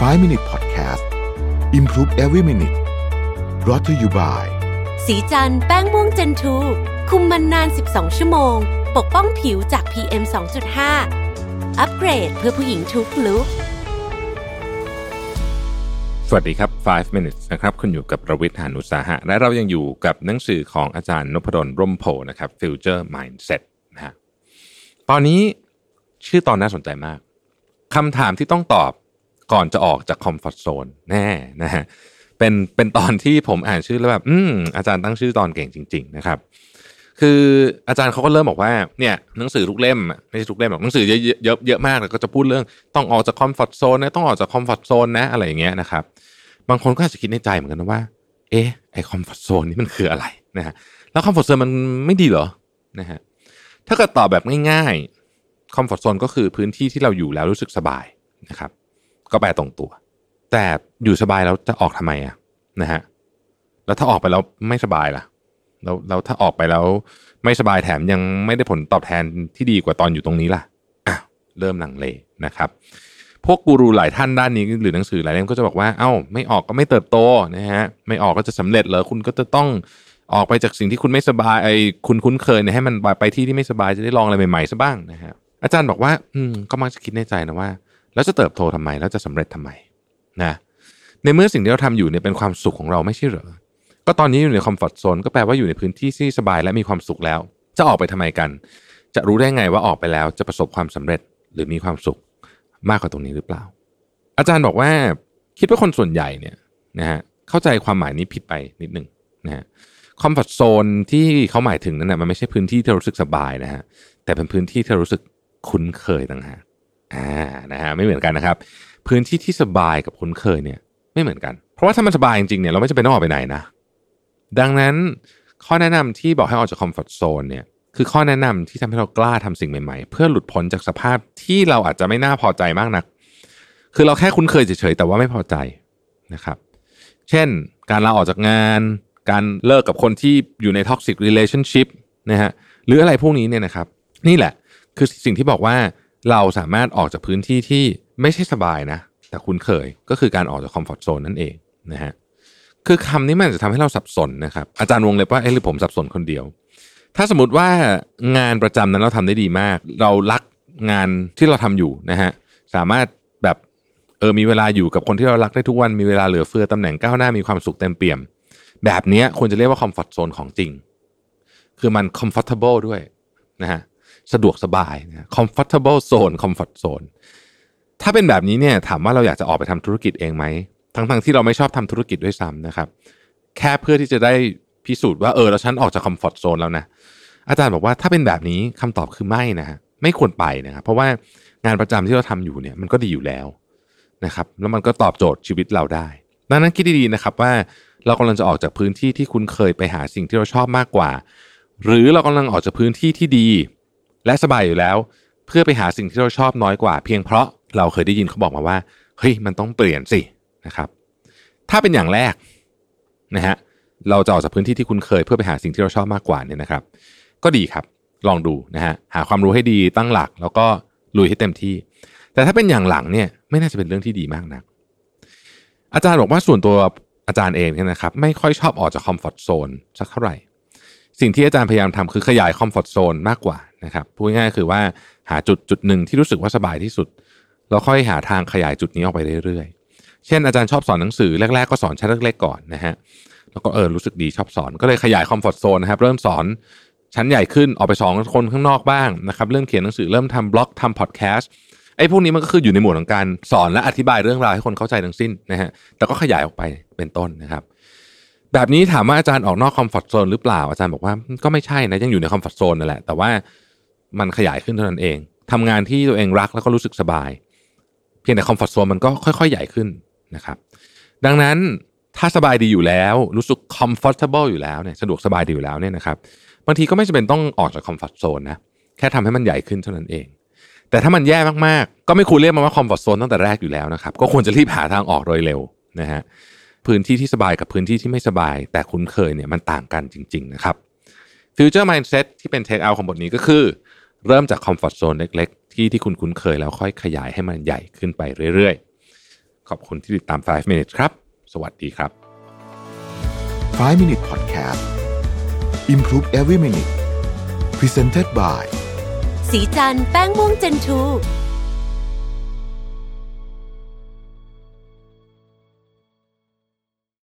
5 Minute Podcast Improve Every Minute brought to you by สีจันแป้งม่วงเจนทูคุมมันนาน 12 ชั่วโมง ปกป้องผิวจาก PM 2.5 อัปเกรดเพื่อผู้หญิงทุกลุกสวัสดีครับ 5 minutes นะครับ คุณอยู่กับประวิทยหานุสาหะ และเรายังอยู่กับหนังสือของอาจารย์นพดลร่มโพนะครับ Future Mindset นะฮะตอนนี้ชื่อตอนน่าสนใจมากคำถามที่ต้องตอบ ก่อนจะออกจาก comfort zone แน่นะฮะเป็นเป็นตอนที่ผมอ่านชื่อแล้วแบบอืมอาจารย์ตั้งชื่อตอนเก่งจริง ๆ นะครับ คืออาจารย์เขาก็เริ่มบอกว่าเนี่ยหนังสือทุกเล่มไม่ใช่ทุกเล่มหรอกหนังสือเยอะเยอะเยอะมากเลยก็จะพูดเรื่องต้องออกจาก comfort zone นะต้องออกจาก comfort zone นะอะไรอย่างเงี้ยนะครับ บางคนก็อาจจะคิดในใจเหมือนกันนะว่า เอ๊ะไอ้ comfort zone นี่มันคืออะไรนะฮะแล้ว comfort zone มันไม่ดีเหรอนะฮะถ้าเกิดตอบแบบง่ายๆ comfort zone ก็คือพื้นที่ที่เราอยู่แล้วรู้สึกสบายนะครับ ก็แปลตรงตัว แต่อยู่สบายแล้วจะออกทำไมอะนะฮะแล้วถ้าออกไปแล้วไม่สบายล่ะแล้วแล้วถ้าออกไปแล้วไม่สบายแถมยังไม่ได้ผลตอบแทนที่ดีกว่าตอนอยู่ตรงนี้ล่ะอะเริ่มลังเลนะครับ พวกกูรูหลายท่านด้านนี้หรือหนังสือหลายเล่มก็จะบอกว่าเอ้าไม่ออกก็ไม่เติบโตนะฮะไม่ออกก็จะสำเร็จเหรอคุณก็จะต้องออกไปจากสิ่งที่คุณไม่สบายไอ้คุณคุ้นเคยเนี่ยให้มันไปที่ที่ไม่สบายจะได้ลองอะไรใหม่ๆซะบ้างนะฮะอาจารย์บอกว่า อืมก็มักจะคิดในใจนะว่า แล้วจะเติบโตทำไมแล้วจะสำเร็จทำไมนะในเมื่อสิ่งที่เราทำอยู่เนี่ยเป็นความสุขของเราไม่ใช่เหรอก็ตอนนี้อยู่ในคอมฟอร์ทโซนก็แปลว่าอยู่ในพื้นที่ที่สบายและมีความสุขแล้ว จะออกไปทำไมกัน จะรู้ได้ไงว่าออกไปแล้วจะประสบความสำเร็จหรือมีความสุขมากกว่าตรงนี้หรือเปล่า อาจารย์บอกว่าคิดว่าคนส่วนใหญ่เนี่ยนะฮะเข้าใจความหมายนี้ผิดไปนิดหนึ่งนะฮะคอมฟอร์ทโซนที่เขาหมายถึงนั้นนะมันไม่ใช่พื้นที่ที่รู้สึกสบายนะฮะแต่เป็นพื้นที่ที่รู้สึกคุ้นเคยต่างหาก อ่านะฮะไม่เหมือนกันนะครับ พื้นที่ที่สบายกับคุ้นเคยเนี่ย ไม่เหมือนกัน เพราะว่าถ้ามันสบายจริงๆเนี่ยเราไม่จำเป็นต้องออกไปไหนนะ ดังนั้นข้อแนะนำที่บอกให้ออกจากคอมฟอร์ทโซนเนี่ยคือข้อแนะนำที่ทำให้เรากล้าทำสิ่งใหม่ๆ เพื่อหลุดพ้นจากสภาพที่เราอาจจะไม่น่าพอใจมากนัก คือเราแค่คุ้นเคยเฉยๆแต่ว่าไม่พอใจนะครับ เช่นการลาออกจากงาน การเลิกกับคนที่อยู่ในท็อกซิ r รีเลชั่นชิพนะฮะหรืออะไรพวกนี้เนี่ยนะครับ นี่แหละคือสิ่งที่บอกว่า เราสามารถออกจากพื้นที่ที่ไม่ใช่สบายนะ แต่คุ้นเคยก็คือการออกจาก comfort zone นั่นเองนะฮะคือคำนี้มันจะทำให้เราสับสนนะครับอาจารย์วงเล็บว่าเอ้หรือผมสับสนคนเดียว ถ้าสมมติว่างานประจำนั้นเราทำได้ดีมาก เรารักงานที่เราทำอยู่นะฮะสามารถแบบเออมีเวลาอยู่กับคนที่เรารักได้ทุกวันมีเวลาเหลือเฟือตำแหน่งก้าวหน้ามีความสุขเต็มเปี่ยม แบบนี้ควรจะเรียกว่าคอมฟอร์ทโซนของจริง คือมัน comfortable ด้วยนะฮะ สะดวกสบายนะ comfortable zone comfort zone ถ้าเป็นแบบนี้เนี่ยถามว่าเราอยากจะออกไปทำธุรกิจเองไหม ทั้งๆที่เราไม่ชอบทำธุรกิจด้วยซ้ำนะครับ แค่เพื่อที่จะได้พิสูจน์ว่าเออแล้วฉันออกจากคอมฟอร์ทโซนแล้วนะ อาจารย์บอกว่าถ้าเป็นแบบนี้คำตอบคือไม่นะฮะไม่ควรไปนะครับเพราะว่างานประจำที่เราทำอยู่เนี่ยมันก็ดีอยู่แล้วนะครับแล้วมันก็ตอบโจทย์ชีวิตเราได้ ดังนั้นคิดดีๆนะครับว่าเรากำลังจะออกจากพื้นที่ที่คุ้นเคยไปหาสิ่งที่เราชอบมากกว่า หรือเรากำลังออกจากพื้นที่ที่ดี และสบายอยู่แล้ว เพื่อไปหาสิ่งที่เราชอบน้อยกว่า เพียงเพราะเราเคยได้ยินเขาบอกมาว่าเฮ้ยมันต้องเปลี่ยนสินะครับ ถ้าเป็นอย่างแรกนะฮะเราจะออกจากพื้นที่ที่คุ้นเคยเพื่อไปหาสิ่งที่เราชอบมากกว่าเนี่ยนะครับ ก็ดีครับลองดูนะฮะหาความรู้ให้ดีตั้งหลัก แล้วก็ลุยให้เต็มที่ แต่ถ้าเป็นอย่างหลังเนี่ยไม่น่าจะเป็นเรื่องที่ดีมากนัก อาจารย์บอกว่าส่วนตัวอาจารย์เองเนี่ยนะครับ ไม่ค่อยชอบออกจาก comfort zone สักเท่าไหร่ สิ่งที่อาจารย์พยายามทำคือขยาย comfort zone มากกว่านะครับพูดง่ายๆคือว่าหาจุดจุดหนึ่งที่รู้สึกว่าสบายที่สุดแล้วค่อยหาทางขยายจุดนี้ออกไปเรื่อยๆ เช่นอาจารย์ชอบสอนหนังสือแรก ๆ ก็สอนชั้นเล็กๆก่อนนะฮะแล้วก็เออรู้สึกดีชอบสอนก็เลยขยาย comfort zone นะครับเริ่มสอนชั้นใหญ่ขึ้นออกไปสอนคนข้างนอกบ้างนะครับเริ่มเขียนหนังสือเริ่มทำบล็อกทำพอดแคสต์ไอ้พวกนี้มันก็คืออยู่ในหมวดของการสอนและอธิบายเรื่องราวให้คนเข้าใจทั้งสิ้นนะฮะแต่ก็ขยายออกไปเป็นต้นนะครับ แบบนี้ถามว่าอาจารย์ออกนอก comfort zone หรือเปล่าอาจารย์บอกว่าก็ไม่ใช่นะยังอยู่ใน comfort zone นั่นแหละแต่ว่ามันขยายขึ้นเท่านั้นเองทำงานที่ตัวเองรักแล้วก็รู้สึกสบาย เพียงแต่ comfort zone มันก็ค่อย ๆ ใหญ่ขึ้นนะครับดังนั้นถ้าสบายดีอยู่แล้วรู้สึก comfortable อยู่แล้วเนี่ยสะดวกสบายดีอยู่แล้วเนี่ยนะครับบางทีก็ไม่จำเป็นต้องออกจาก comfort zone นะแค่ทำให้มันใหญ่ขึ้นเท่านั้นเอง แต่ถ้ามันแย่มากๆ ก็ไม่ควรเรียกมันว่า comfort zone ตั้งแต่แรกอยู่แล้วนะครับก็ควรจะรีบหาทางออกโดยเร็วนะฮะ พื้นที่ที่สบายกับพื้นที่ที่ไม่สบาย แต่คุ้นเคยเนี่ยมันต่างกันจริง ๆ นะครับ Future Mindset ที่เป็น Take Out ของบทนี้ก็คือ เริ่มจากคอมฟอร์ทโซนเล็ก ๆ ที่ที่คุณคุ้นเคยแล้วค่อยขยายให้มันใหญ่ขึ้นไปเรื่อย ๆ ขอบคุณที่ติดตาม 5 minutes ครับ สวัสดีครับ 5 Minute Podcast Improve Every Minute Presented by สีจันแป้งม่วงเจนทู